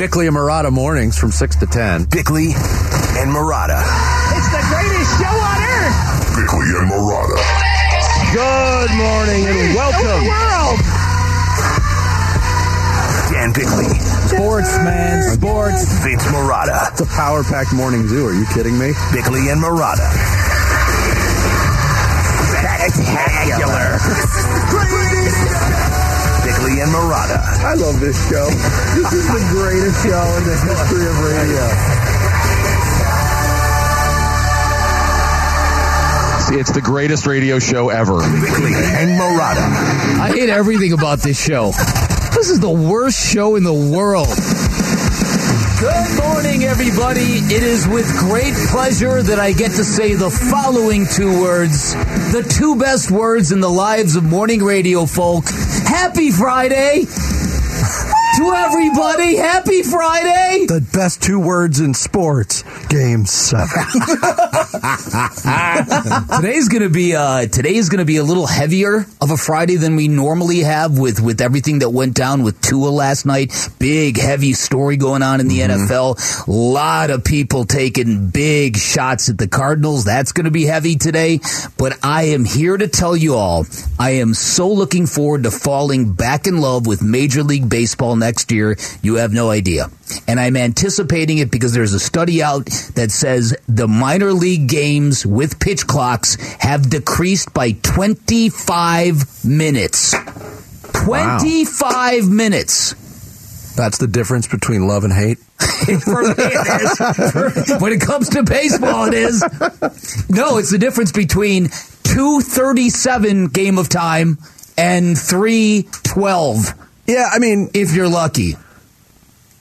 Bickley and Marotta mornings from 6 to 10. Bickley and Marotta. It's the greatest show on earth. Bickley and Marotta. Good morning and welcome. It's the world. Dan Bickley. Sports, man. Sports. Vince Marotta. It's a power packed morning zoo. Are you kidding me? Bickley and Marotta. Spectacular. Bickley and Marotta. I love this show. This is the greatest show in the history of radio. It's the greatest radio show ever. Bickley and Marotta. I hate everything about this show. This is the worst show in the world. Good morning, everybody. It is with great pleasure that I get to say the following two words, the two best words in the lives of morning radio folk. Happy Friday to everybody. Happy Friday. The best two words in sports. Game seven. today's gonna be uh today is gonna be a little heavier of a Friday than we normally have with with everything that went down with Tua last night. Big heavy story going on in the NFL. A lot of people taking big shots at the Cardinals. That's gonna be heavy today. But I am here to tell you all, I am so looking forward to falling back in love with Major League Baseball next year. You have no idea. And I'm anticipating it because there's a study out that says the minor league games with pitch clocks have decreased by 25 minutes. 25 minutes. That's the difference between love and hate. For me, it is. when it comes to baseball, it is. No, it's the difference between 237 game of time and 312 Yeah, I mean, if you're lucky.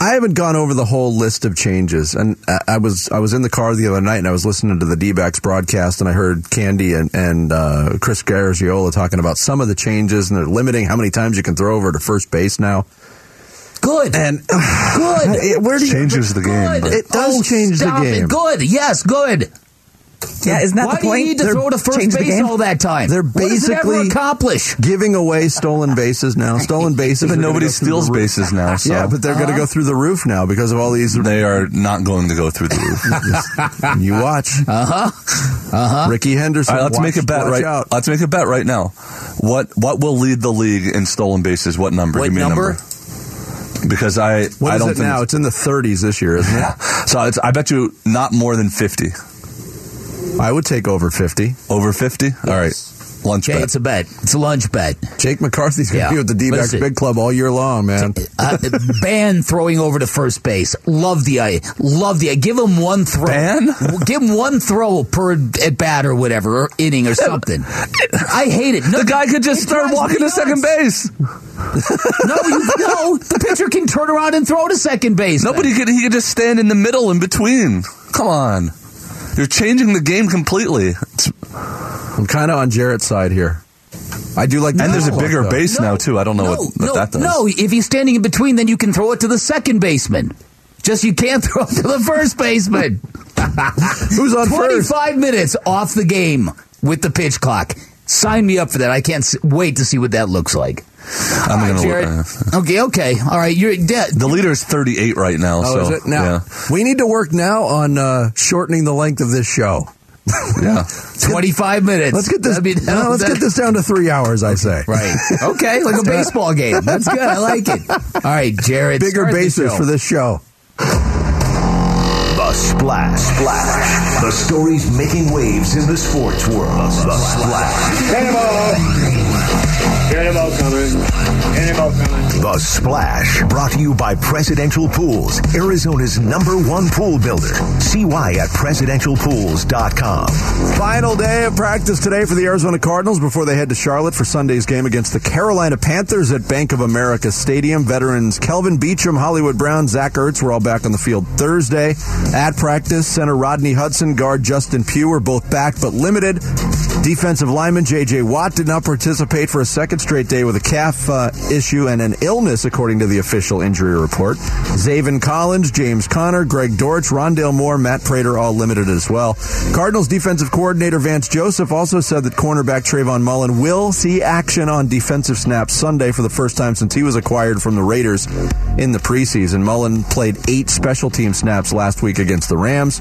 I haven't gone over the whole list of changes, and I- was I was in the car the other night, and I was listening to the D-backs broadcast, and I heard Candy and and uh, Chris Garagiola talking about some of the changes, and they're limiting how many times you can throw over to first base now. Good. And good. where do you, Changes the game. Good. It does Oh, change the stop it. game. Good. Yes, good. Yeah, isn't that Why the do point? you need to They're- throw to first change the base game? all that time? They're What does it ever basically- accomplish? giving away stolen bases now. Stolen bases, But are nobody go through steals roof. bases now. So Yeah, but they're going to go through the roof now because of all these. they are not going to go through the roof. you watch. Uh huh. Uh huh. Rickey Henderson. All right, let's watch- make a bet watch right. Out. Let's make a bet right now. What what will lead the league in stolen bases? What number? What Give me number? a number. Because I What I is don't it think now? It's in the 30s this year, isn't it? so. It's, I bet you not more than fifty. I would take over 50. Over fifty. All right. Lunch Okay, bet. it's a bet. It's a lunch bet. Jake McCarthy's going to Yeah. be with the D-backs big club all year long, man. Uh, uh, ban throwing over to first base. Love the I love the I Give him one throw. Ban? Give him one throw per at bat or whatever, or inning or something. I hate it. No, the guy could just start walking to second base. No, you, no, the pitcher can turn around and throw to second base. Nobody could. He could just stand in the middle in between. Come on. You're changing the game completely. It's- I'm kind of on Jarrett's side here. I do like the and there's a bigger clock, though. base now too. I don't know no, what, what no, that does. no. If he's standing in between, then you can throw it to the second baseman. Just you can't throw it to the first baseman. Who's on first? 25 minutes off the game with the pitch clock. Sign me up for that. I can't wait to see what that looks like. I'm All right, gonna Jared. look- uh, Okay, okay. All right, you're dead. The leader is 38 right now. Oh, so is it? Now, yeah, we need to work now on uh, shortening the length of this show. yeah. 25 minutes. Let's get this. Be- no, let's that- get this down to three hours. I say. Right. Okay, like a baseball game. That's good. I like it. All right, Jared. Bigger start the bases show. for this show. The Splash. Splash. The stories making waves in the sports world. The Splash. Cannonball! Cannonball coming. Cannonball coming. The Splash. Brought to you by Presidential Pools, Arizona's number one pool builder. See why at presidentialpools.com. Final day of practice today for the Arizona Cardinals before they head to Charlotte for Sunday's game against the Carolina Panthers at Bank of America Stadium. Veterans Kelvin Beachum, Hollywood Brown, Zach Ertz were all back on the field Thursday. At practice, center Rodney Hudson, guard Justin Pugh were both back but limited. Defensive lineman J.J. Watt did not participate for a second straight day with a calf uh, issue and an illness, according to the official injury report. Zaven Collins, James Conner, Greg Dortch, Rondale Moore, Matt Prater all limited as well. Cardinals defensive coordinator Vance Joseph also said that cornerback Trayvon Mullen will see action on defensive snaps Sunday for the first time since he was acquired from the Raiders in the preseason. Mullen played eight special team snaps last week against the Rams.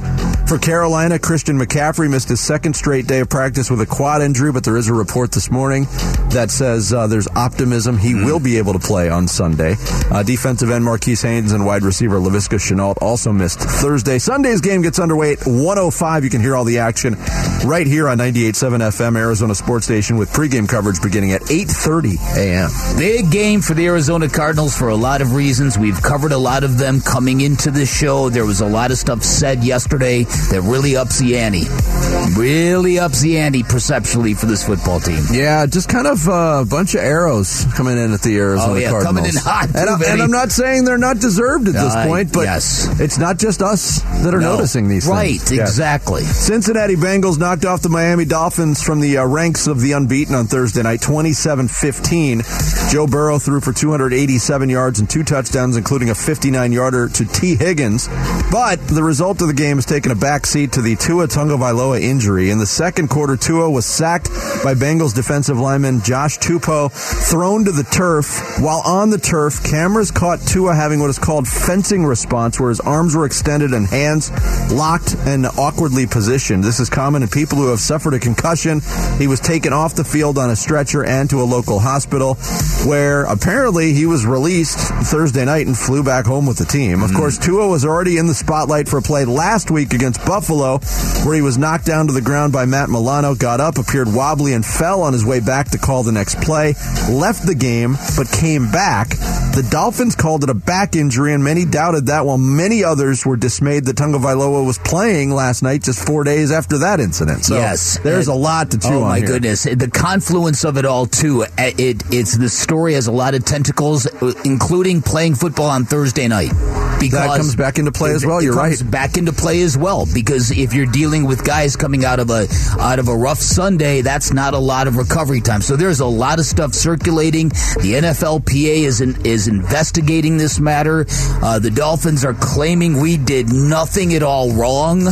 For Carolina, Christian McCaffrey missed his second straight day of practice with a quad injury, but there is a report this morning that says uh, there's optimism he will be able to play on Sunday. Uh, defensive end Marquis Haynes and wide receiver Laviska Shenault also missed Thursday. Sunday's game gets underway at 105. You can hear all the action right here on 98.7 FM, Arizona Sports Station, with pregame coverage beginning at 8.30 a.m. Big game for the Arizona Cardinals for a lot of reasons. We've covered a lot of them coming into the show. There was a lot of stuff said yesterday that really ups the ante. Really ups the ante perceptually for this football team. Yeah, just kind of uh, a bunch of arrows coming in at the Arizona Oh, yeah, Cardinals. coming in hot, too, and, I, I'm not saying they're not deserved at this Uh, point, but yes. it's not just us that are No. noticing these Right, things. Yeah. exactly. Cincinnati Bengals knocked off the Miami Dolphins from the uh, ranks of the unbeaten on Thursday night, 27-15. Joe Burrow threw for 287 yards and two touchdowns, including a 59-yarder to Tee Higgins. But the result of the game has taken a backseat to the Tua Tagovailoa injury. In the second quarter, Tua was sacked by Bengals defensive lineman Josh Tupou, thrown to the turf. While on the turf, cameras caught Tua having what is called fencing response, where his arms were extended and hands locked and awkwardly positioned. This is common in people who have suffered a concussion. He was taken off the field on a stretcher and to a local hospital, where apparently he was released Thursday night and flew back home with the team. Of hmm. course, Tua was already in the spotlight for a play last week against Buffalo, where he was knocked down to the ground by Matt Milano, got up, appeared wobbly, and fell on his way back to call the next play. Left the game, but came back. The Dolphins called it a back injury, and many doubted that, while many others were dismayed that Tagovailoa was playing last night, just four days after that incident. So yes, there's And- a lot to chew oh on my here. goodness, the confluence of it all too. eh, It it's the story has a lot of tentacles, uh, including playing football on Thursday night. Because That comes back into play as well. It You're comes right. back into play as well because if you're dealing with guys coming out of a out of a rough Sunday, that's not a lot of recovery time. So there's a lot of stuff circulating. The NFLPA is in, is investigating this matter. Uh, the Dolphins are claiming we did nothing at all wrong.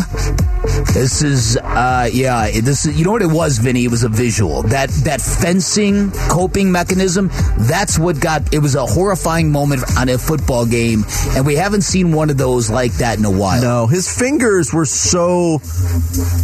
This is, uh, yeah, this is, you know what it was, Vinny? It was a visual. That, that fencing coping mechanism, that's what got, it was a horrifying moment on a football game, and we haven't seen one of those like that in a while. No, his fingers were so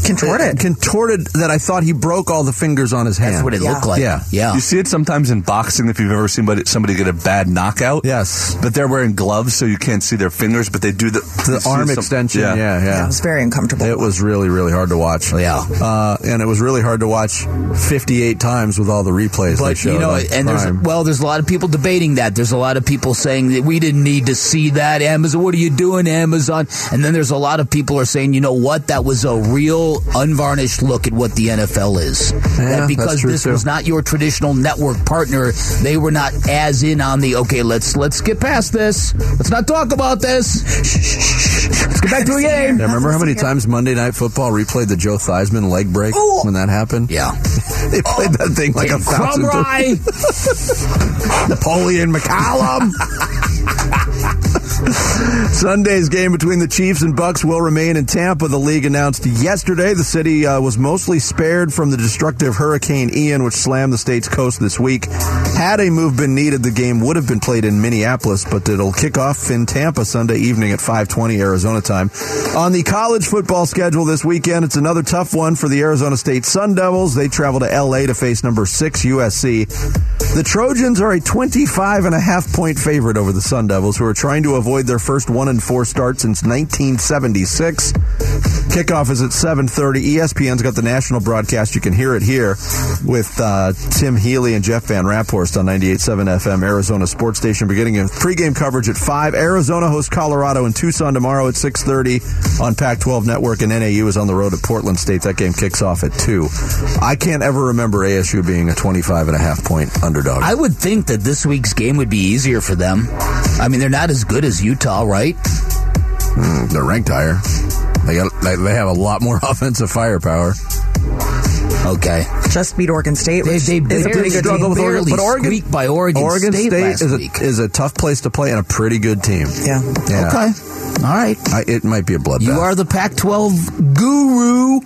Contorted. contorted that I thought he broke all the fingers on his hand. That's what it Yeah. looked like. Yeah. Yeah. You see it sometimes in boxing if you've ever seen somebody, somebody get a bad knockout. Yes. But they're wearing gloves so you can't see their fingers, but they do the, the arm some- extension. Yeah, yeah. Yeah, it was very uncomfortable. It was really, really hard to watch. Yeah. Uh, and it was really hard to watch 58 times with all the replays they But showed you know, on and there's well, there's a lot of people debating that. There's a lot of people saying that we didn't need to see that. Amazon, what are you doing, Amazon? And then there's a lot of people are saying, you know what, that was a real unvarnished look at what the NFL is. Yeah, that because that's true, this too. was not your traditional network partner, they were not as in on the okay. Let's let's get past this. Let's not talk about this. Let's get back to the game. Yeah, remember how many times Monday Night Football replayed the Joe Theismann leg break when that happened? Yeah. They played that thing like a thousand times. Napoleon McCallum. Sunday's game between the Chiefs and Bucks will remain in Tampa. The league announced yesterday the city uh, was mostly spared from the destructive Hurricane Ian, which slammed the state's coast this week. Had a move been needed, the game would have been played in Minneapolis, but it'll kick off in Tampa Sunday evening at 5:20 Arizona time. On the college football schedule this weekend, it's another tough one for the Arizona State Sun Devils. They travel to LA to face number six USC. The Trojans are a 25 and a half point favorite over the Sun Devils, who are trying to avoid their first one and four start since 1976. Kickoff is at 7:30. ESPN's got the national broadcast. You can hear it here with uh, Tim Healey and Jeff Van Raaphorst on 98.7 FM Arizona Sports Station, beginning in pregame coverage at five. Arizona hosts Colorado in Tucson tomorrow at 6:30 on Pac-12 Network, and NAU is on the road at Portland State. That game kicks off at two. I can't ever remember ASU being a 25 and a half point underdog. I would think that this week's game would be easier for them. I mean, they're not as good as Utah, right? They're ranked higher. They got they they have a lot more offensive firepower. Okay. Just beat Oregon State, They, they, they good struggle with Oregon, but Oregon, by Oregon, Oregon State, State, last is, week. a, is a tough place to play and a pretty good team. Yeah. Yeah. Okay. All right. I, it might be a bloodbath. You are the Pac-12 guru.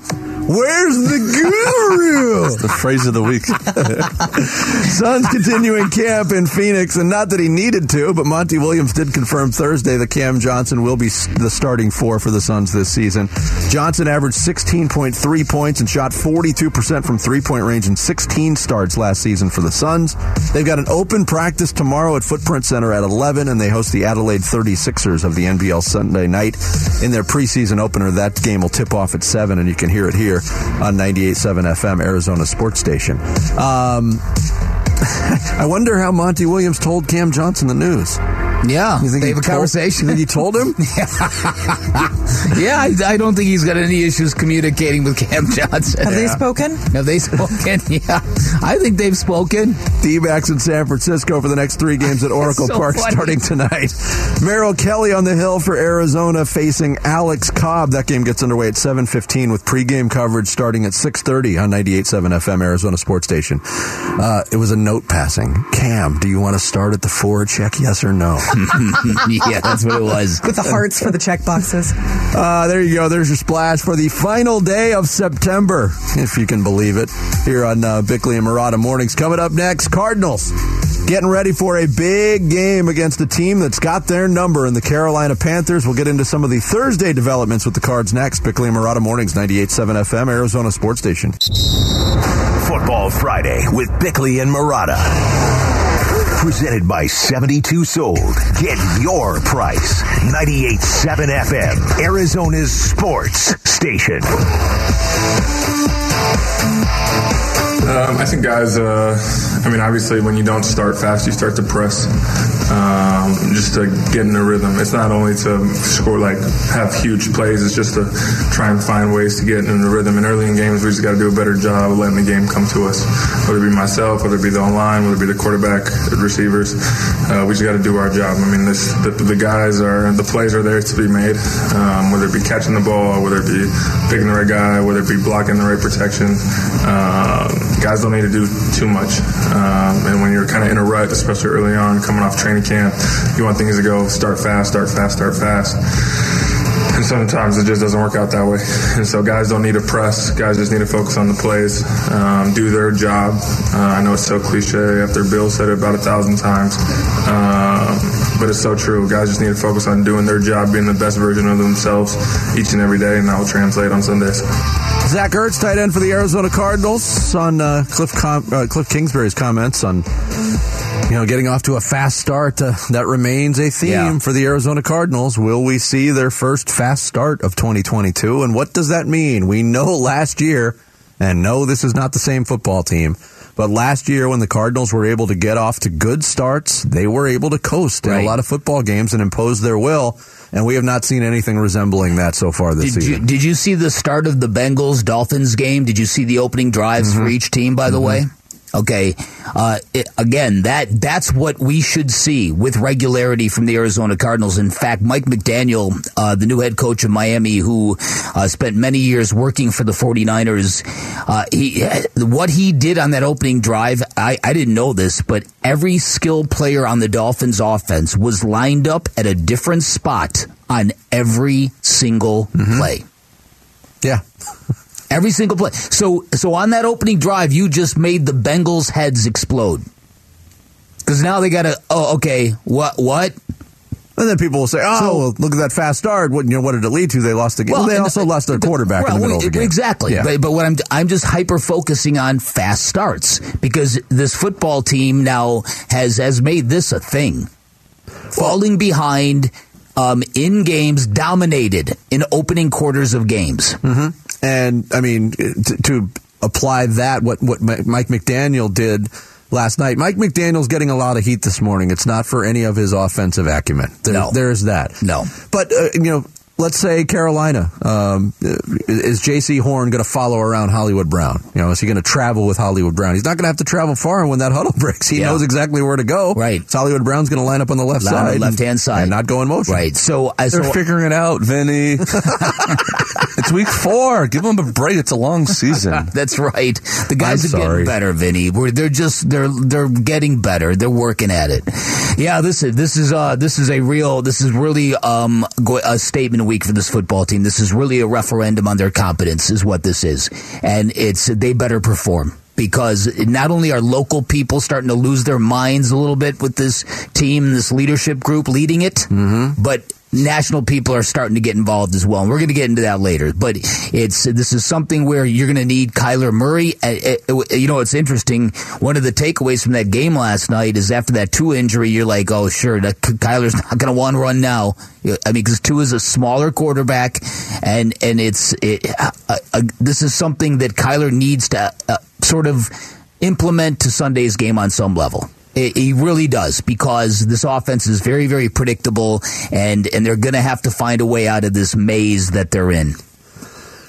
Where's the guru? The phrase of the week. Suns continuing camp in Phoenix, and not that he needed to, but Monty Williams did confirm Thursday that Cam Johnson will be the starting four for the Suns this season. Johnson averaged 16.3 points and shot 42% from three point range in 16 starts last season for the Suns. They've got an open practice tomorrow at Footprint Center at 11, and they host the Adelaide 36ers of the NBL Sunday night in their preseason opener. That game will tip off at 7, and you can hear it here on 98.7 FM, Arizona Sports Station. Um, I wonder how Monty Williams told Cam Johnson the news. Yeah. You think they he have a told- conversation. You think he told him? yeah, I, I don't think he's got any issues communicating with Cam Johnson. Have they spoken? Have they spoken? Yeah. I think they've spoken. D-backs in San Francisco for the next three games at Oracle so Park funny. starting tonight. Merrill Kelly on the hill for Arizona facing Alex Cobb. That game gets underway at 7.15 with pregame coverage starting at 6.30 on 98.7 FM Arizona Sports Station. Uh, it was a note passing. Cam, do you want to start at the four? Check yes or no. yeah, that's what it was. With the hearts for the check boxes. Uh, there you go. There's your splash for the final day of September, if you can believe it, here on uh, Bickley and Marotta Mornings. Coming up next, Cardinals getting ready for a big game against a team that's got their number in the Carolina Panthers. We'll get into some of the Thursday developments with the Cards next. Bickley and Marotta Mornings, 98.7 FM, Arizona Sports Station. Football Friday with Bickley and Marotta. Presented by 72 Sold. Get your price. 98.7 FM, Arizona's sports station. Um, I think guys, uh, I mean, obviously, when you don't start fast, you start to press um, just to get in a rhythm. It's not only to score, like, have huge plays, it's just to try and find ways to get in the rhythm. And early in games, we just got to do a better job of letting the game come to us. Whether it be myself, whether it be the online, whether it be the quarterback, the receivers, uh, we just got to do our job. I mean, this, the, the guys are, the plays are there to be made, um, whether it be catching the ball, whether it be picking the right guy, whether it be blocking the right protection. Um, guys don't need to do too much. Um, and when you're kind of in a rut, especially early on, coming off training camp, you want things to go start fast, start fast, start fast. And sometimes it just doesn't work out that way. And so guys don't need to press. Guys just need to focus on the plays, um, do their job. Uh, I know it's so cliche after Bill said it about a thousand times. Um, but it's so true. Guys just need to focus on doing their job, being the best version of themselves each and every day, and that will translate on Sundays. Zach Ertz, tight end for the Arizona Cardinals, on uh, Cliff Com- uh, Cliff Kingsbury's comments on you know getting off to a fast start. Uh, that remains a theme Yeah. for the Arizona Cardinals. Will we see their first fast start of 2022? And what does that mean? We know last year, and no, this is not the same football team. But last year, when the Cardinals were able to get off to good starts, they were able to coast in a lot of football games and impose their will. And we have not seen anything resembling that so far this Did you, season. did you see the start of the Bengals Dolphins game? Did you see the opening drives Mm-hmm. for each team? By the way, okay. Uh, it, again, that that's what we should see with regularity from the Arizona Cardinals. In fact, Mike McDaniel, uh, the new head coach of Miami, who uh, spent many years working for the 49ers, uh, he what he did on that opening drive, I, I didn't know this, but every skilled player on the Dolphins offense was lined up at a different spot on every single play. yeah. Every single play. So so on that opening drive, you just made the Bengals' heads explode. Because now they got to. Oh, okay. What? What? And then people will say, "Oh, So- well, look at that fast start. What, you know, what did it lead to? They lost the game. Well, they and- also lost their quarterback in the Well, middle of the game. Exactly. Yeah. But, but what I'm I'm just hyper focusing on fast starts because this football team now has has made this a thing. Falling behind um, in games, dominated in opening quarters of games. Hmm. And I mean, to, to apply that, what what Mike McDaniel did last night. Mike McDaniel's getting a lot of heat this morning. It's not for any of his offensive acumen. There, No. there's that. No. But uh, you know, let's say Carolina. Um, is Jaycee Horn going to follow around Hollywood Brown? You know, is he going to travel with Hollywood Brown? He's not going to have to travel far when that huddle breaks. He Yeah. knows exactly where to go. Right. So Hollywood Brown's going to line up on the left Line side, left-hand side. and not go in motion. Right. So, I They're so figuring it out, Vinny. it's week four. Give them a break. It's a long season. That's right. The guys I'm are sorry. getting better, Vinny. We're, they're just they're they're getting better. They're working at it. Yeah, this is this is uh this is a real this is really um a statement week for this football team. This is really a referendum on their competence, is what this is, and it's they better perform. Because not only are local people starting to lose their minds a little bit with this team, this leadership group leading it, Mm-hmm. but national people are starting to get involved as well. And we're going to get into that later. But it's this is something where you're going to need Kyler Murray. Uh, uh, You know, it's interesting. One of the takeaways from that game last night is after that Tua injury, you're like, oh, sure, Kyler's not going to want to run now. I mean, because Tua is a smaller quarterback, and and it's it, uh, uh, this is something that Kyler needs to uh, sort of implement to Sunday's game on some level. He really does because this offense is very, very predictable, and and they're going to have to find a way out of this maze that they're in.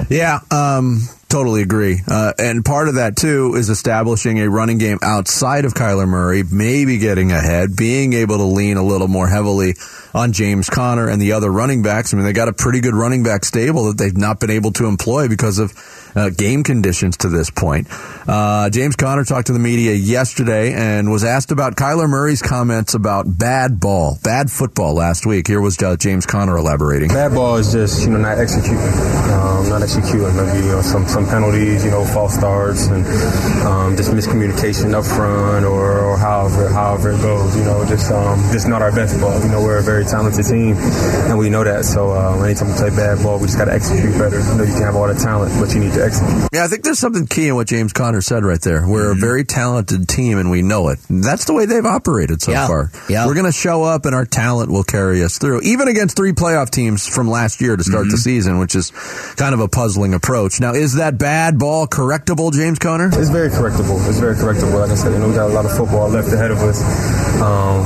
Yeah, um, totally agree. Uh, and part of that too is establishing a running game outside of Kyler Murray, maybe getting ahead, being able to lean a little more heavily on James Conner and the other running backs. I mean, they got a pretty good running back stable that they've not been able to employ because of uh, game conditions to this point. Uh, James Conner talked to the media yesterday and was asked about Kyler Murray's comments about bad ball, bad football last week. Here was uh, James Conner elaborating. Bad ball is just you know not executing, um, not executing. Maybe you know some some penalties, you know false starts, and um, just miscommunication up front or, or however however it goes. You know, just um, just not our best ball. You know, we're a very talented team, and we know that. So uh, anytime we play bad ball, we just got to execute better. You know, you can have all the talent, but you need to execute. Yeah, I think there's something key in what James Conner said right there. We're Mm-hmm. a very talented team and we know it. That's the way they've operated so Yeah, far. yeah. We're going to show up and our talent will carry us through, even against three playoff teams from last year to start Mm-hmm. the season, which is kind of a puzzling approach. Now, is that bad ball correctable, James Conner? It's very correctable. It's very correctable. Like I said, you know, we got a lot of football left ahead of us, um,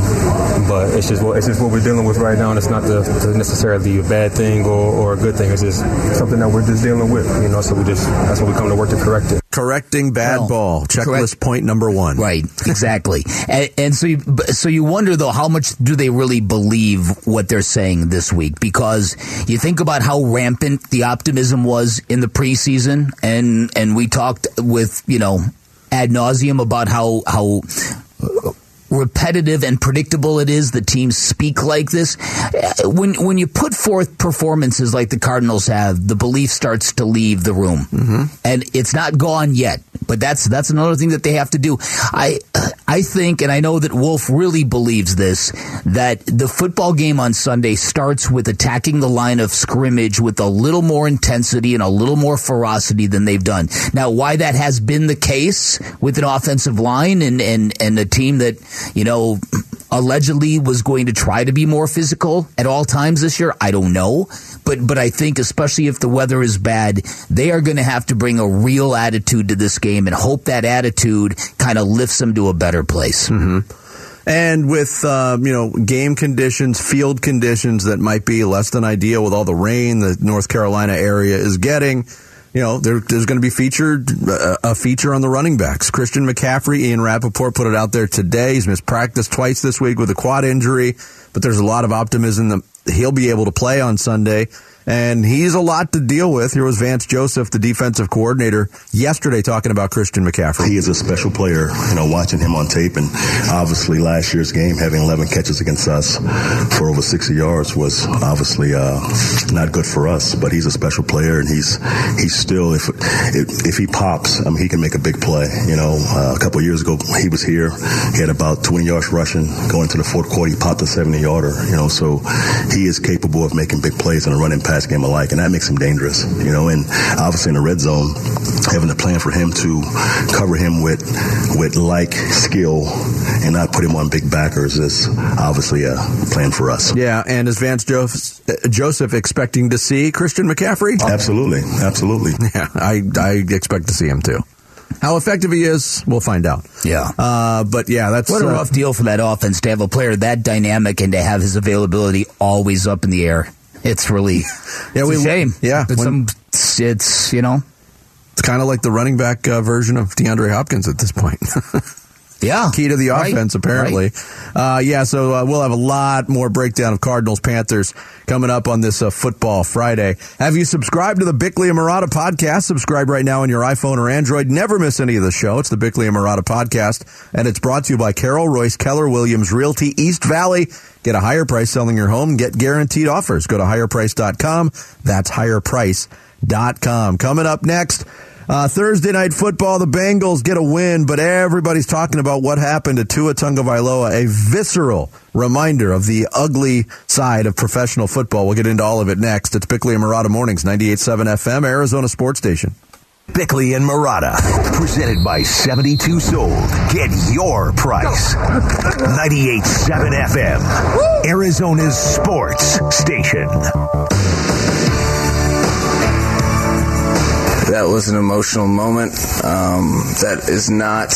but it's just what it's just what we're dealing with right now, and it's not the, the necessarily a bad thing or, or a good thing. It's just something that we're just dealing with, you know. So we just that's what we come to work to correct it. Correcting bad Well, ball. Checklist correct- point number one. Right, exactly. and, and so, you, so you wonder though, how much do they really believe what they're saying this week? Because you think about how rampant the optimism was in the preseason, and and we talked with you know ad nauseum about how how repetitive and predictable it is that teams speak like this. When when you put forth performances like the Cardinals have, the belief starts to leave the room, mm-hmm. and it's not gone yet. But that's that's another thing that they have to do. I I think, and I know that Wolf really believes this, that the football game on Sunday starts with attacking the line of scrimmage with a little more intensity and a little more ferocity than they've done. Now, why that has been the case with an offensive line and and and a team that you know allegedly was going to try to be more physical at all times this year, I don't know. But but I think especially if the weather is bad, they are going to have to bring a real attitude to this game and hope that attitude kind of lifts them to a better place. And with uh, you know game conditions, field conditions that might be less than ideal with all the rain the North Carolina area is getting, you know there, there's going to be featured uh, a feature on the running backs. Christian McCaffrey, Ian Rapoport put it out there today. He's missed practice twice this week with a quad injury, but there's a lot of optimism that he'll be able to play on Sunday. And he's a lot to deal with. Here was Vance Joseph, the defensive coordinator, yesterday talking about Christian McCaffrey. He is a special player, you know, watching him on tape. And obviously, last year's game, having 11 catches against us for over 60 yards was obviously uh, not good for us. But he's a special player, and he's he's still, if if, if he pops, I mean, he can make a big play. You know, uh, a couple years ago, he was here. He had about 20 yards rushing. Going to the fourth quarter, he popped a 70 yarder. You know, so he is capable of making big plays in a running pass game alike, and that makes him dangerous. You know, and obviously in the red zone, having a plan for him to cover him with with like skill and not put him on big backers is obviously a plan for us. Yeah, and is Vance Joseph, Joseph expecting to see Christian McCaffrey? Absolutely, absolutely. Yeah, I I expect to see him too. How effective he is, we'll find out. Yeah. Uh, but yeah, that's What a uh, rough deal for that offense to have a player that dynamic and to have his availability always up in the air. It's really Yeah, it's we- a shame. yeah, it's, when- some, it's, you know It's kind of like the running back uh, version of DeAndre Hopkins at this point. yeah Key to the Right, offense, apparently. Uh, yeah, so uh, we'll have a lot more breakdown of Cardinals Panthers coming up on this uh, football Friday. Have you subscribed to the Bickley and Marotta podcast? Subscribe right now on your iPhone or Android. Never miss any of the show. It's the Bickley and Marotta podcast, and it's brought to you by Carol Royse, Keller Williams Realty, East Valley. Get a higher price selling your home. Get guaranteed offers. Go to higherprice.com. That's higherprice.com. Coming up next. Uh, Thursday night football, the Bengals get a win, but everybody's talking about what happened to Tua Tagovailoa, a visceral reminder of the ugly side of professional football. We'll get into all of it next. It's Bickley and Marotta Mornings, 98.7 FM, Arizona Sports Station. Bickley and Marotta, presented by 72 Sold. Get your price. 98.7 FM, Arizona's sports station. That was an emotional moment. Um, that is not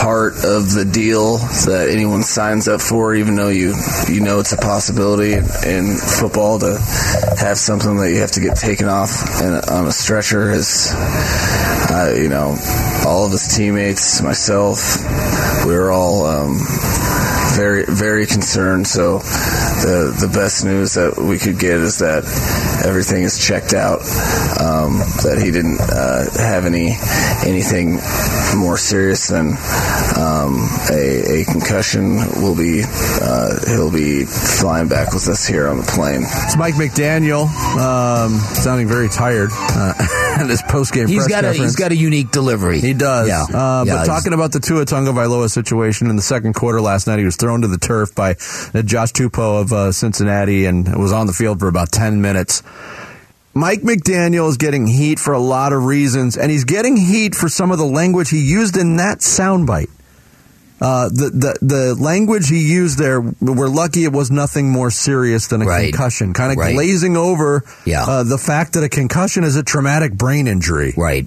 part of the deal that anyone signs up for, even though you you know it's a possibility in football to have something that you have to get taken off and on a stretcher. Is uh, you know all of his teammates, myself, we were all. Um, very very concerned. So the the best news that we could get is that everything is checked out. Um, that he didn't uh, have any anything more serious than um, a, a concussion. Will be uh, he'll be flying back with us here on the plane. It's Mike McDaniel, um, sounding very tired uh, in his postgame he's press got a conference. he's got a unique delivery. He does. Yeah. Uh, Yeah, but talking about the Tua Tagovailoa situation in the second quarter last night, he was thrown to the turf by uh, Josh Tupou of uh, Cincinnati and was on the field for about 10 minutes. Mike McDaniel is getting heat for a lot of reasons, and he's getting heat for some of the language he used in that soundbite. Uh, the, the the language he used there, we're lucky it was nothing more serious than a Right. concussion, kind of Right. glazing over Yeah. uh, the fact that a concussion is a traumatic brain injury. right.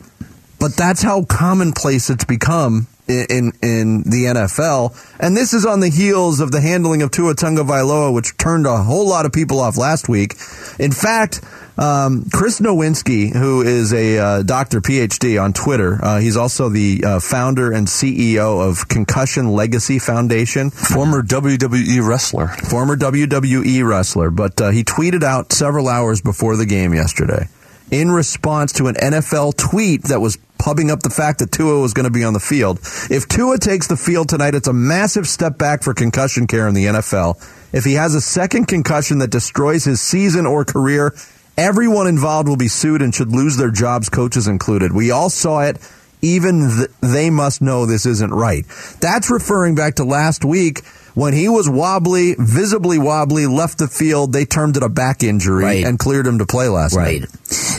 But that's how commonplace it's become in, in in the NFL, and this is on the heels of the handling of Tua Tagovailoa, which turned a whole lot of people off last week. In fact, um, Chris Nowinski, who is a uh, doctor PhD on Twitter, uh, he's also the uh, founder and CEO of Concussion Legacy Foundation Former WWE wrestler. former WWE wrestler, but uh, he tweeted out several hours before the game yesterday in response to an NFL tweet that was pubbing up the fact that Tua was going to be on the field. If Tua takes the field tonight, it's a massive step back for concussion care in the NFL. If he has a second concussion that destroys his season or career, everyone involved will be sued and should lose their jobs, coaches included. We all saw it. Even th- they must know this isn't right. That's referring back to last week when he was wobbly, visibly wobbly, left the field. They termed it a back injury Right. and cleared him to play last Right. night.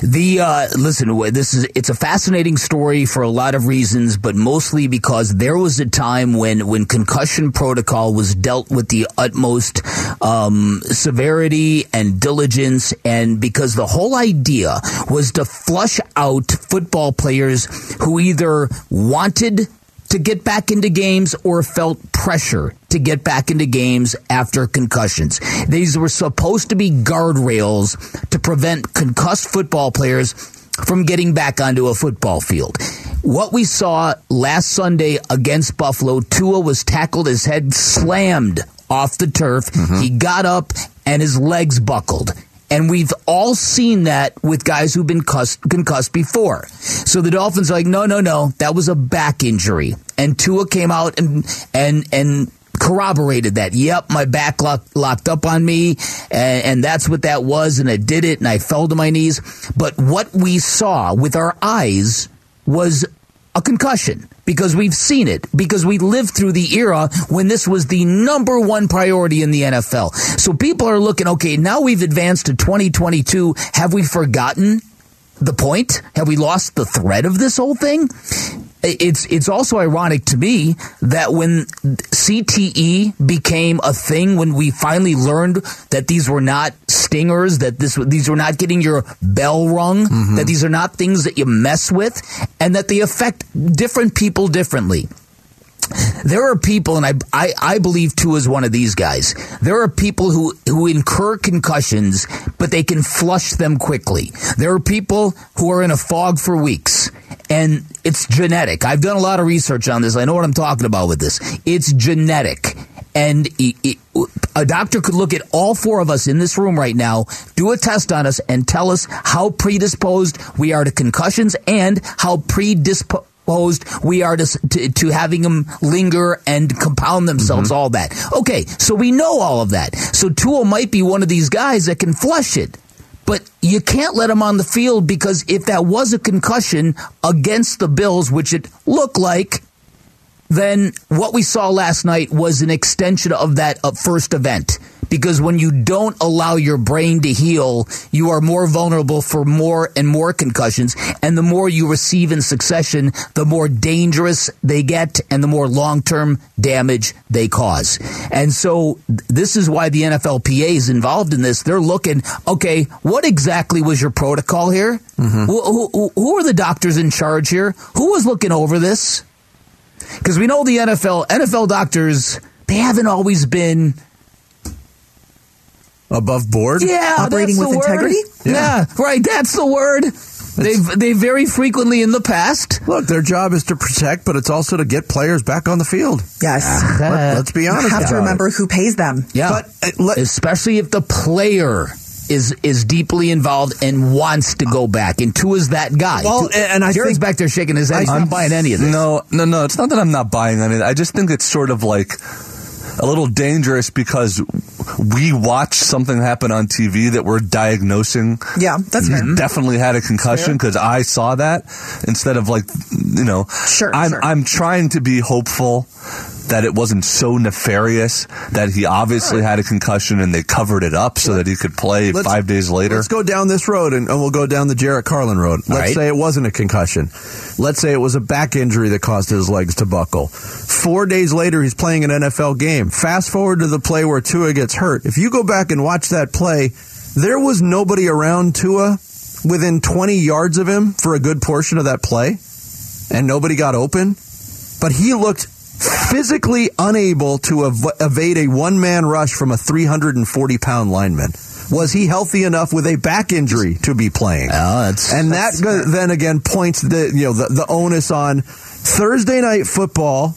The uh, listen, this is it's a fascinating story for a lot of reasons, but mostly because there was a time when when concussion protocol was dealt with the utmost um, severity and diligence, and because the whole idea was to flush out football players who either wanted to get back into games or felt pressure to get back into games after concussions. These were supposed to be guardrails to prevent concussed football players from getting back onto a football field. What we saw last Sunday against Buffalo, Tua was tackled, his head slammed off the turf. Mm-hmm. He got up and his legs buckled. And we've all seen that with guys who've been cussed, concussed before. So the Dolphins are like, no, no, no, that was a back injury. And Tua came out and and and corroborated that. Yep, my back lock, locked up on me, and, and that's what that was, and I did it, and I fell to my knees. But what we saw with our eyes was a concussion because we've seen it because we lived through the era when this was the number one priority in the NFL. So people are looking, okay, now we've advanced to 2022. Have we forgotten the point? Have we lost the thread of this whole thing? It's it's also ironic to me that when CTE became a thing, when we finally learned that these were not stingers, that this these were not getting your bell rung, mm-hmm. that these are not things that you mess with, and that they affect different people differently. There are people, and I, I, I believe Tua is one of these guys. There are people who, who incur concussions, but they can flush them quickly. There are people who are in a fog for weeks, and it's genetic. I've done a lot of research on this. I know what I'm talking about with this. It's genetic. And it, it, a doctor could look at all four of us in this room right now, do a test on us, and tell us how predisposed we are to concussions and how predisposed we are to, to, to, having them linger and compound themselves, mm-hmm. all that. Okay, so we know all of that. So Tua might be one of these guys that can flush it. But you can't let him on the field because if that was a concussion against the Bills, which it looked like, then what we saw last night was an extension of that uh, first event because when you don't allow your brain to heal, you are more vulnerable for more and more concussions. And the more you receive in succession, the more dangerous they get and the more long term damage they cause. And so this is why the NFLPA is involved in this. They're looking, okay, what exactly was your protocol here? Mm-hmm. Who, who, who are the doctors in charge here? Who was looking over this? Because we know the NFL, NFL doctors, they haven't always been above board? Yeah, operating with integrity. Yeah. yeah, right. That's the word. They've they very frequently in the past. Look, their job is to protect, but it's also to get players back on the field. Yes, uh, Let, us be honest. You have to remember it. who pays them. Yeah, but uh, let, especially if the player is is deeply involved and wants to go back. And Tua is that guy. Well, and I Jared's think, back there shaking his head. He's I'm, not buying any of this. No, no, no. It's not that I'm not buying any. I just think it's sort of like a little dangerous because we watch something happen on TV that we're diagnosing. Yeah, that's fair. Definitely had a concussion because I saw that instead of like, you know, sure, I'm sure. I'm trying to be hopeful that it wasn't so nefarious that he obviously right. had a concussion and they covered it up so that he could play let's, five days later. Let's go down this road and, and we'll go down the Jarrett Carlin road. Let's right. say it wasn't a concussion. Let's say it was a back injury that caused his legs to buckle. Four days later, he's playing an NFL game. Fast forward to the play where Tua gets hurt. If you go back and watch that play, there was nobody around Tua within 20 yards of him for a good portion of that play, and nobody got open. But he looked physically unable to ev- evade a one man rush from a 340 pound lineman. Was he healthy enough with a back injury to be playing? Oh, that's, and that's that then again points the you know the, the onus on Thursday night football.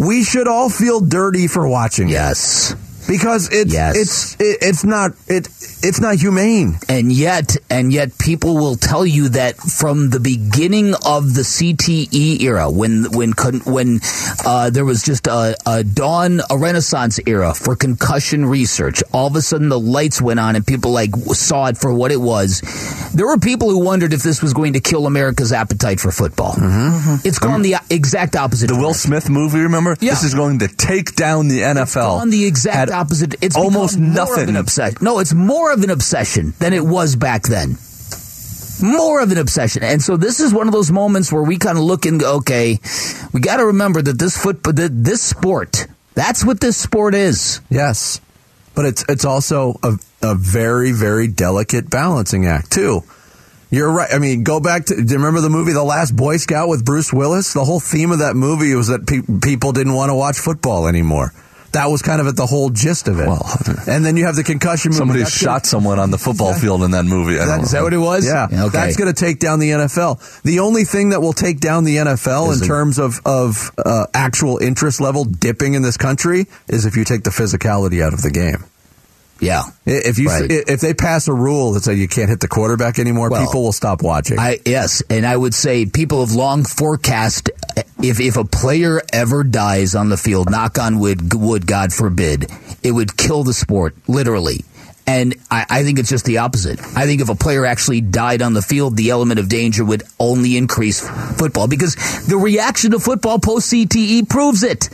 We should all feel dirty for watching. Yes. It because it's yes. it's it, it's not it it's not humane. And yet and yet people will tell you that from the beginning of the CTE era, when when when uh, there was just a, a dawn, a renaissance era for concussion research, all of a sudden the lights went on and people like saw it for what it was. There were people who wondered if this was going to kill America's appetite for football. Mm-hmm. It's gone the exact opposite. The Will Smith movie, remember? Yeah. This is going to take down the NFL. on the exact opposite. It's almost nothing. an obsession. No, it's more of an obsession than it was back then. More of an obsession, and so this is one of those moments where we kind of look and go, okay, we got to remember that this foot, that this sport, that's what this sport is. Yes, but it's it's also a, a very very delicate balancing act too. You're right. I mean, go back to. Do you remember the movie The Last Boy Scout with Bruce Willis? The whole theme of that movie was that pe- people didn't want to watch football anymore. That was kind of at the whole gist of it. Well, and then you have the concussion. Somebody movie. shot someone on the football field in that movie. That, is that what it was? Yeah. Okay. That's going to take down the NFL. The only thing that will take down the NFL is in it? terms of of uh, actual interest level dipping in this country is if you take the physicality out of the game. Yeah. If you right. if they pass a rule that says you can't hit the quarterback anymore, well, people will stop watching. I, yes, and I would say people have long forecast if if a player ever dies on the field, knock on wood, wood, God forbid, it would kill the sport literally. And I, I, think it's just the opposite. I think if a player actually died on the field, the element of danger would only increase football because the reaction to football post CTE proves it.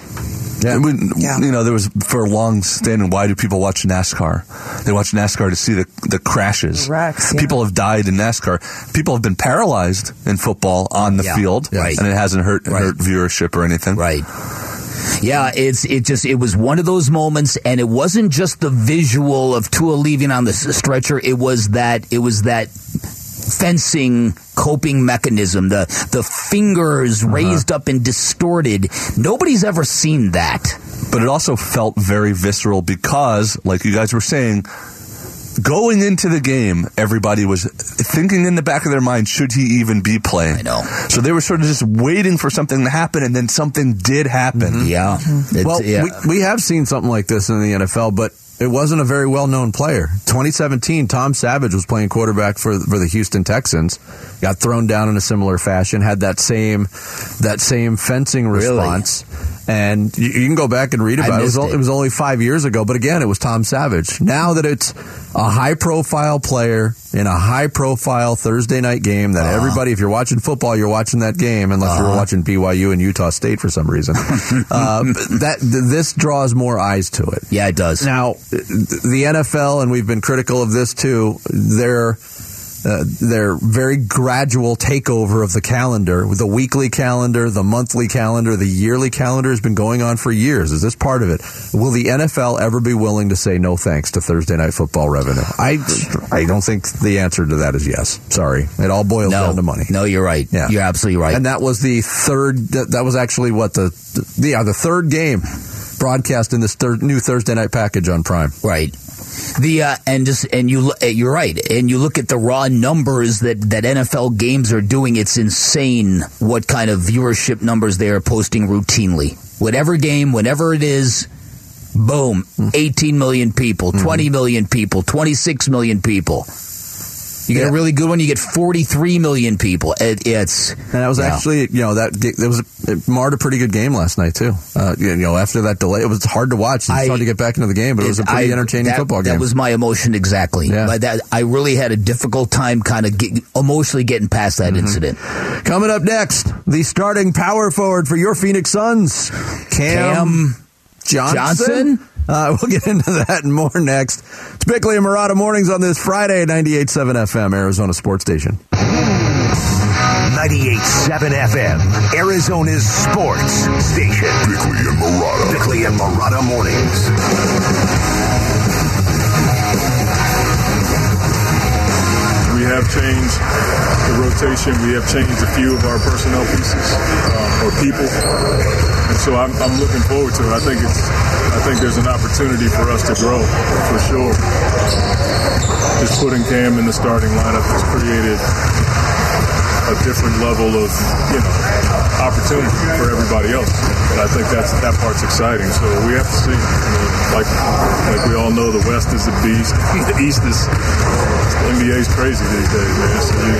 Yeah. yeah. You know, there was for a long standing, why do people watch NASCAR? They watch NASCAR to see the, the crashes. Wrecks, yeah. People have died in NASCAR. People have been paralyzed in football on the yeah. field. Right. And it hasn't hurt, right. hurt viewership or anything. Right. Yeah, it's it just it was one of those moments, and it wasn't just the visual of Tua leaving on the stretcher. It was that it was that fencing coping mechanism, the the fingers Uh-huh. raised up and distorted. Nobody's ever seen that. But it also felt very visceral because, like you guys were saying, going into the game, everybody was thinking in the back of their mind, should he even be playing? I know. So they were sort of just waiting for something to happen, and then something did happen. Mm-hmm. Yeah. It's- Well, yeah. we, we have seen something like this in the NFL, but it wasn't a very well known player. 2017, Tom Savage was playing quarterback for for the Houston Texans. Got thrown down in a similar fashion. Had that same that same fencing response. And you, you can go back and read about it. It was, it. it was only five years ago, but again, it was Tom Savage. Now that it's a high profile player in a high profile Thursday night game that everybody, if you're watching football, you're watching that game, unless you're watching BYU and Utah State for some reason. uh, that th- this draws more eyes to it. yeah, it does. Now, the NFL, and we've been critical of this too, their uh, their very gradual takeover of the calendar, the weekly calendar, the monthly calendar, the yearly calendar has been going on for years. Is this part of it? Will the NFL ever be willing to say no thanks to Thursday night football revenue? I I don't think the answer to that is yes. Sorry, it all boils no, down to money. no, you're right. Yeah. You're absolutely right. And that was the third. That, that was actually what the, the yeah the third game broadcast in this third, new Thursday night package on Prime. Right. The uh, and just and you uh, you're right, and you look at the raw numbers that that NFL games are doing. It's insane what kind of viewership numbers they are posting routinely. Whatever game, whenever it is, boom, 18 million people, 20 million people, 26 million people. You get Yeah. a really good one, you get 43 million people. It, it's And that was yeah. actually, you know, that there was it marred a pretty good game last night too. Uh, you know, after that delay, it was hard to watch. It's I- hard to get back into the game, but it was a pretty I- entertaining that- football game. That was my emotion exactly. Yeah. But that I really had a difficult time kind of get, emotionally getting past Mm-hmm. that incident. Coming up next, the starting power forward for your Phoenix Suns, Cam, Cam Johnson. Johnson? Uh, we'll get into that and more next. It's Bickley and Marotta mornings on this Friday, 98.7 FM, Arizona Sports Station. 98.7 FM, Arizona's sports station. Bickley and Marotta. Bickley and Marotta mornings. We have changed the rotation. We have changed a few of our personnel pieces uh, or people, and so I'm, I'm looking forward to it. I think it's I think there's an opportunity for us to grow for sure. Just putting Cam in the starting lineup has created a different level of you know opportunity for everybody else, and I think that's that part's exciting. So we have to see. I mean, like like we all know, the West is a beast. The East is the NBA is crazy these days, man. So you,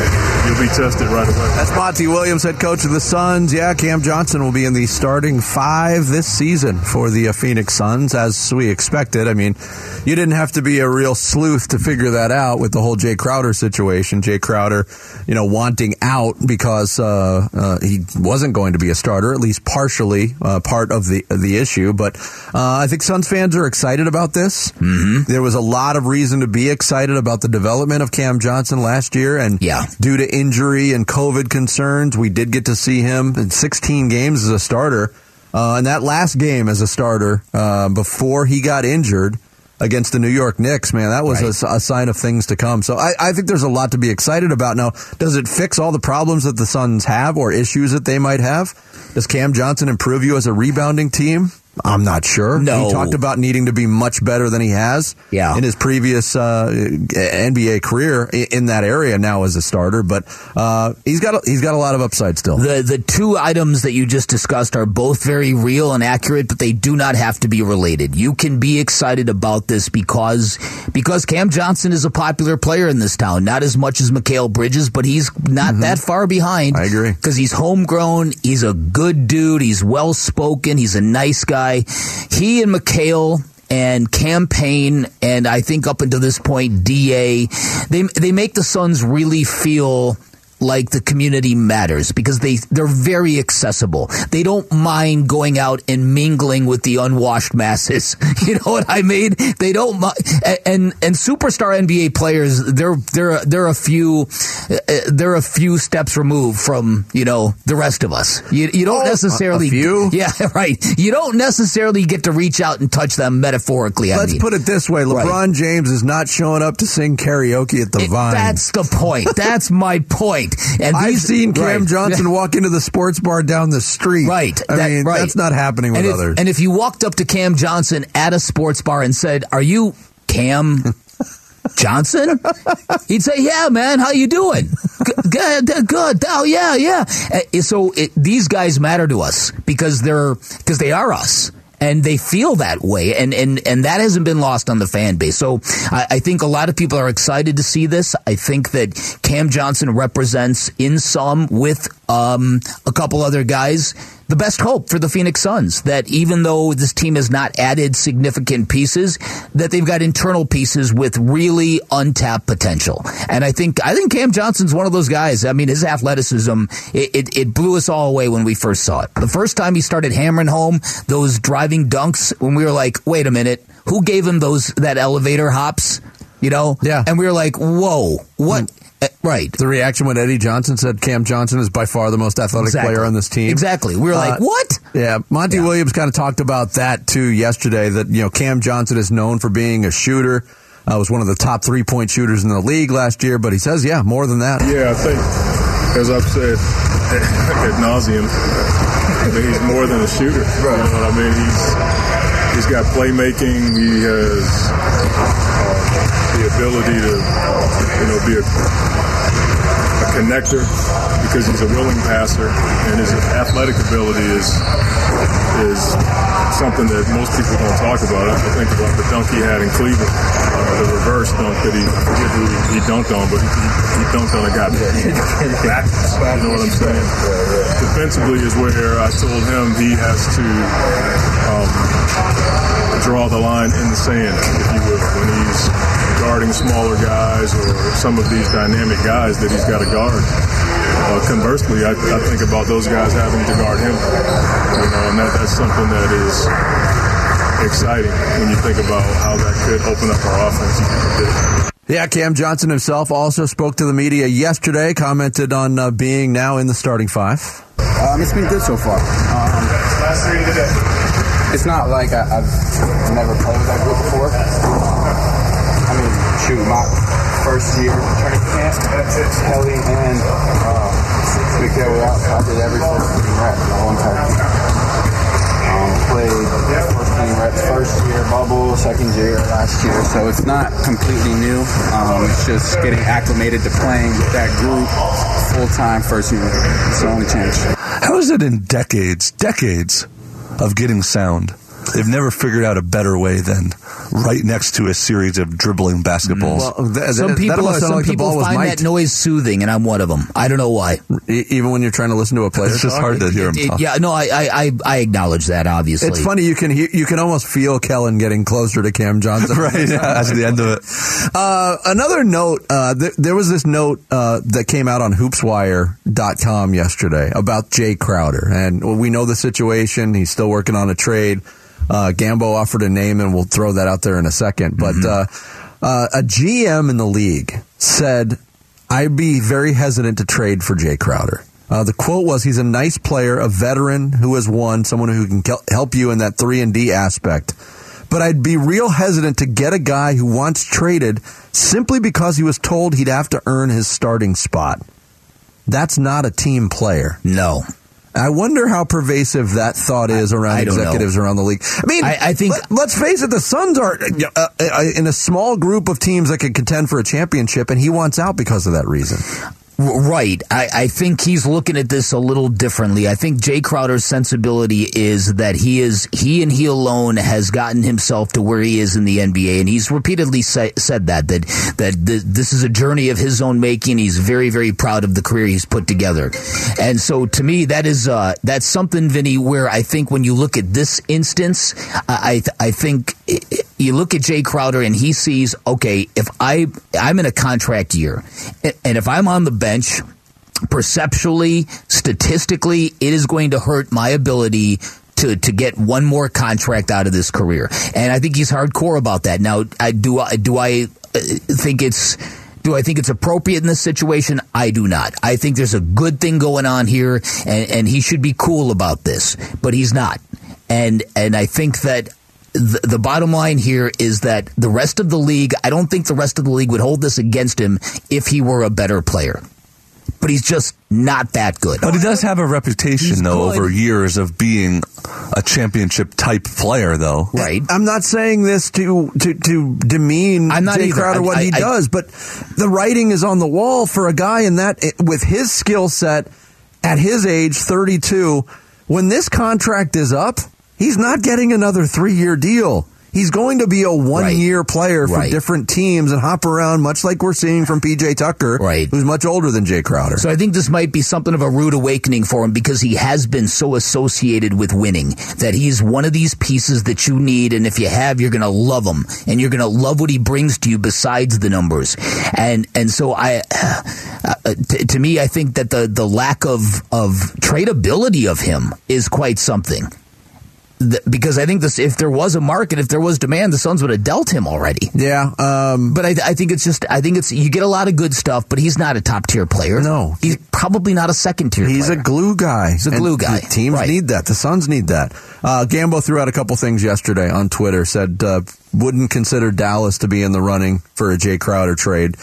you'll be tested right away. That's Monty Williams, head coach of the Suns. Yeah, Cam Johnson will be in the starting five this season for the Phoenix Suns, as we expected. I mean, you didn't have to be a real sleuth to figure that out with the whole Jay Crowder situation. Jay Crowder, you know, wanting out because uh, uh, he wasn't going to be a starter, at least partially uh, part of the the issue. But uh, I think Suns fans are excited about this. Mm-hmm. There was a lot of reason to be excited about the development of Cam Johnson last year, and Yeah. due to injury and COVID concerns, we did get to see him in 16 games as a starter. Uh, and that last game as a starter uh, before he got injured against the New York Knicks, man, that was a sign of things to come. So I, I think there's a lot to be excited about. Now, does it fix all the problems that the Suns have or issues that they might have? Does Cam Johnson improve you as a rebounding team? I'm not sure. No. He talked about needing to be much better than he has Yeah. in his previous uh, NBA career in that area now as a starter. But uh, he's got a, he's got a lot of upside still. The the two items that you just discussed are both very real and accurate, but they do not have to be related. You can be excited about this because because Cam Johnson is a popular player in this town. Not as much as Mikal Bridges, but he's not that far behind. Mm-hmm. I agree. Because he's homegrown, he's a good dude, he's well spoken, he's a nice guy. He and Mikal and Cam Payne and I think up until this point DA they they make the Suns really feel like the community matters because they they're very accessible. They don't mind going out and mingling with the unwashed masses. You know what I mean? They don't mi- and and superstar NBA players they're they're they're a few uh, they're a few steps removed from, you know, the rest of us. You you don't Oh, necessarily a few? Yeah, right. You don't necessarily get to reach out and touch them metaphorically. Let's mean. put it this way: LeBron James is not showing up to sing karaoke at the It- Vine. That's the point. That's my point. Right. And I've these- seen Cam right. Johnson walk into the sports bar down the street. Right. I that- mean, right. that's not happening with and if, others. And if you walked up to Cam Johnson at a sports bar and said, "Are you Cam Johnson?" He'd say, "Yeah, man. How you doing? Good. Good. good. Oh, yeah, yeah." Uh, So it, these guys matter to us because they're because they are us. And they feel that way, and, and, and that hasn't been lost on the fan base. So I, I think a lot of people are excited to see this. I think that Cam Johnson represents, in some, with um, a couple other guys, the best hope for the Phoenix Suns. That even though this team has not added significant pieces, that they've got internal pieces with really untapped potential. And I think I think Cam Johnson's one of those guys. I mean, his athleticism it, it, it blew us all away when we first saw it. The first time he started hammering home those driving dunks, when we were like, wait a minute, who gave him those that elevator hops? You know, Yeah. And we were like, whoa, what? Right. the reaction when Eddie Johnson said Cam Johnson is by far the most athletic Exactly. player on this team. Exactly. We were Uh, like, what? Yeah, Monty Williams kind of talked about that too yesterday. That you know Cam Johnson is known for being a shooter. Uh, was one of the top three point shooters in the league last year, but he says, yeah, more than that. Yeah, I think, as I've said ad nauseum, I think he's more than a shooter. You know what I mean? He's he's got playmaking. He has uh, the ability to, you know, be a, a connector because he's a willing passer, and his athletic ability is is something that most people don't talk about. I think about the dunk he had in Cleveland, uh, the reverse dunk that he he, he dunked on, but he, he, he dunked on a guy backwards. You know what I'm saying? Defensively is where I told him he has to um, draw the line in the sand, if you will, when he's guarding smaller guys or some of these dynamic guys that he's got to guard. Uh, conversely, I, I think about those guys having to guard him. You know, and that, that's something that is exciting when you think about how that could open up our offense. Yeah, Cam Johnson himself also spoke to the media yesterday, commented on uh, being now in the starting five. Um, it's been good so far. Um, it's not like I, I've never played with that group before. I mean, shoot, my first year training camp, Kelly and uh, Mikal were out. I did every first team rep the whole entire team. Um, played first team reps first year, bubble, second year, last year. So it's not completely new. Um, it's just getting acclimated to playing with that group full time first year. It's the only change. How is it in decades, decades of getting sound? They've never figured out a better way than right next to a series of dribbling basketballs. Well, th- Some th- people, almost some like people ball find mic'd. that noise soothing, and I'm one of them. I don't know why. E- even when you're trying to listen to a player. it's just talk. hard to hear him It- talk. yeah, no, I, I, I, I acknowledge that. Obviously, It's funny you can hear, you can almost feel Kellan getting closer to Cam Johnson. right, yeah, that's the end of it. Uh, another note, uh, th- there was this note uh, that came out on hoopswire.com yesterday about Jay Crowder. And we know the situation. He's still working on a trade. Uh, Gambo offered a name, and we'll throw that out there in a second. But uh, uh, a GM in the league said, I'd be very hesitant to trade for Jay Crowder. Uh, the quote was, "He's a nice player, a veteran who has won, someone who can help you in that three and D aspect. But I'd be real hesitant to get a guy who wants traded simply because he was told he'd have to earn his starting spot. That's not a team player. no. I wonder how pervasive that thought is around don't know. executives around the league. I mean, I- I think- let, us face it, the Suns are uh, uh, in a small group of teams that could contend for a championship, and he wants out because of that reason. Right. I, I think he's looking at this a little differently. I think Jay Crowder's sensibility is that he is he and he alone has gotten himself to where he is in the NBA, and he's repeatedly say, said that that that th- this is a journey of his own making. He's very very proud of the career he's put together, and so to me that is uh, that's something, Vinny, where I think when you look at this instance, I I, I think. i i- you look at Jay Crowder and he sees, okay, if I I'm in a contract year, and if I'm on the bench, perceptually, statistically, it is going to hurt my ability to, to get one more contract out of this career. And I think he's hardcore about that. Now, I, do I, do I uh, think it's, do I think it's appropriate in this situation? I do not. I think there's a good thing going on here and, and he should be cool about this, but he's not. And, and I think that the, the bottom line here is that the rest of the league, I don't think the rest of the league would hold this against him if he were a better player but he's just not that good. But he does have a reputation, though, good. over years of being a championship type player, though. Right. I'm not saying this to to, to demean I'm not Jay either. Crowder I- what he I- I- does, but the writing is on the wall for a guy in that eh, with his skill set at his age, 32. When this contract is up, he's not getting another three year deal. He's going to be a one year player for Right. different teams and hop around, much like we're seeing from PJ Tucker, Right. who's much older than Jay Crowder. So I think this might be something of a rude awakening for him because he has been so associated with winning that he's one of these pieces that you need, and if you have, you're going to love him, and you're going to love what he brings to you besides the numbers. And and so I, uh, t- to me, I think that the the lack of of tradability of him is quite something. Th- Because I think this, if there was a market, if there was demand, the Suns would have dealt him already. Yeah, um, but I, I think it's just, I think it's you get a lot of good stuff, but he's not a top tier player. No, he's probably not a second tier. He's player. a glue guy. He's a glue And guy. teams Right. need that. The Suns need that. Uh, Gambo threw out a couple things yesterday on Twitter. Said uh, wouldn't consider Dallas to be in the running for a Jay Crowder trade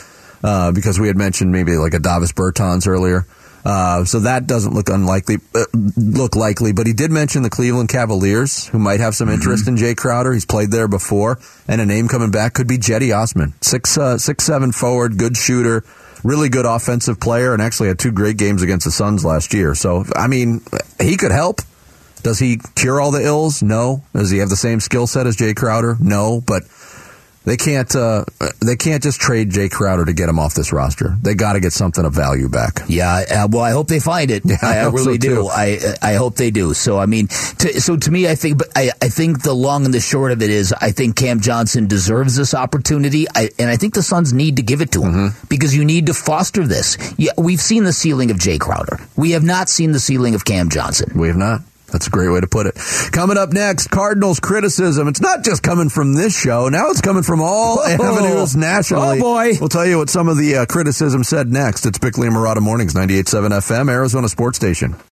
uh, because we had mentioned maybe like a Davis Bertans earlier. Uh, so that doesn't look unlikely, uh, look likely. But he did mention the Cleveland Cavaliers, who might have some interest in Jay Crowder. He's played there before, and a name coming back could be Cedi Osman, six uh, six seven forward, good shooter, really good offensive player, and actually had two great games against the Suns last year. So I mean, he could help. Does he cure all the ills? No. Does he have the same skill set as Jay Crowder? No. But they can't. Uh, they can't just trade Jay Crowder to get him off this roster. They got to get something of value back. Yeah, uh, well, I hope they find it. Yeah, I I, really so, do. I I hope they do. So I mean, to, so to me, I think, but I, I think the long and the short of it is, I think Cam Johnson deserves this opportunity, I, and I think the Suns need to give it to him Mm-hmm. because you need to foster this. Yeah, we've seen the ceiling of Jay Crowder. We have not seen the ceiling of Cam Johnson. We have not. That's a great way to put it. Coming up next, Cardinals criticism. It's not just coming from this show. Now it's coming from all Oh. avenues nationally. Oh, boy. We'll tell you what some of the uh, criticism said next. It's Bickley and Marotta Mornings, 98.7 FM, Arizona Sports Station.